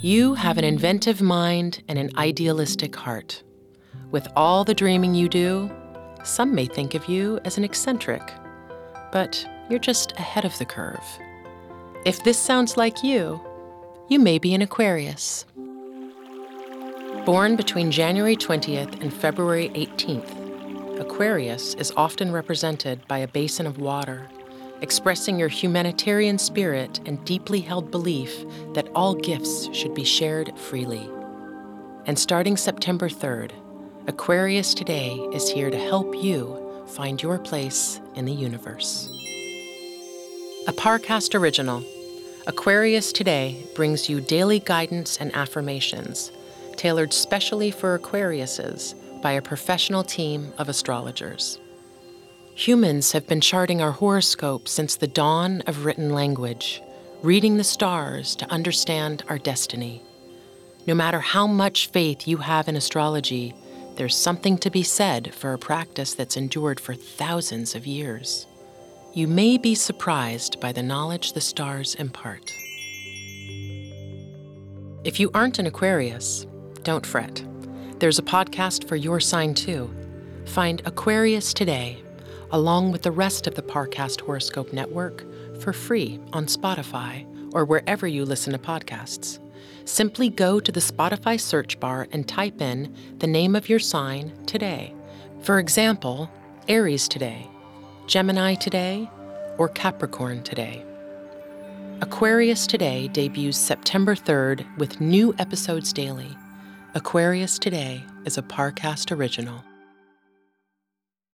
You have an inventive mind and an idealistic heart. With all the dreaming you do, some may think of you as an eccentric, but you're just ahead of the curve. If this sounds like you, you may be an Aquarius. Born between January 20th and February 18th, Aquarius is often represented by a basin of water, expressing your humanitarian spirit and deeply held belief that all gifts should be shared freely. And starting September 3rd, Aquarius Today is here to help you find your place in the universe. A Parcast original, Aquarius Today brings you daily guidance and affirmations tailored specially for Aquariuses by a professional team of astrologers. Humans have been charting our horoscope since the dawn of written language, reading the stars to understand our destiny. No matter how much faith you have in astrology, there's something to be said for a practice that's endured for thousands of years. You may be surprised by the knowledge the stars impart. If you aren't an Aquarius, don't fret. There's a podcast for your sign too. Find Aquarius today, along with the rest of the Parcast Horoscope Network, for free on Spotify or wherever you listen to podcasts. Simply go to the Spotify search bar and type in the name of your sign today. For example, Aries today, Gemini today, or Capricorn today. Aquarius Today debuts September 3rd with new episodes daily. Aquarius Today is a Parcast original.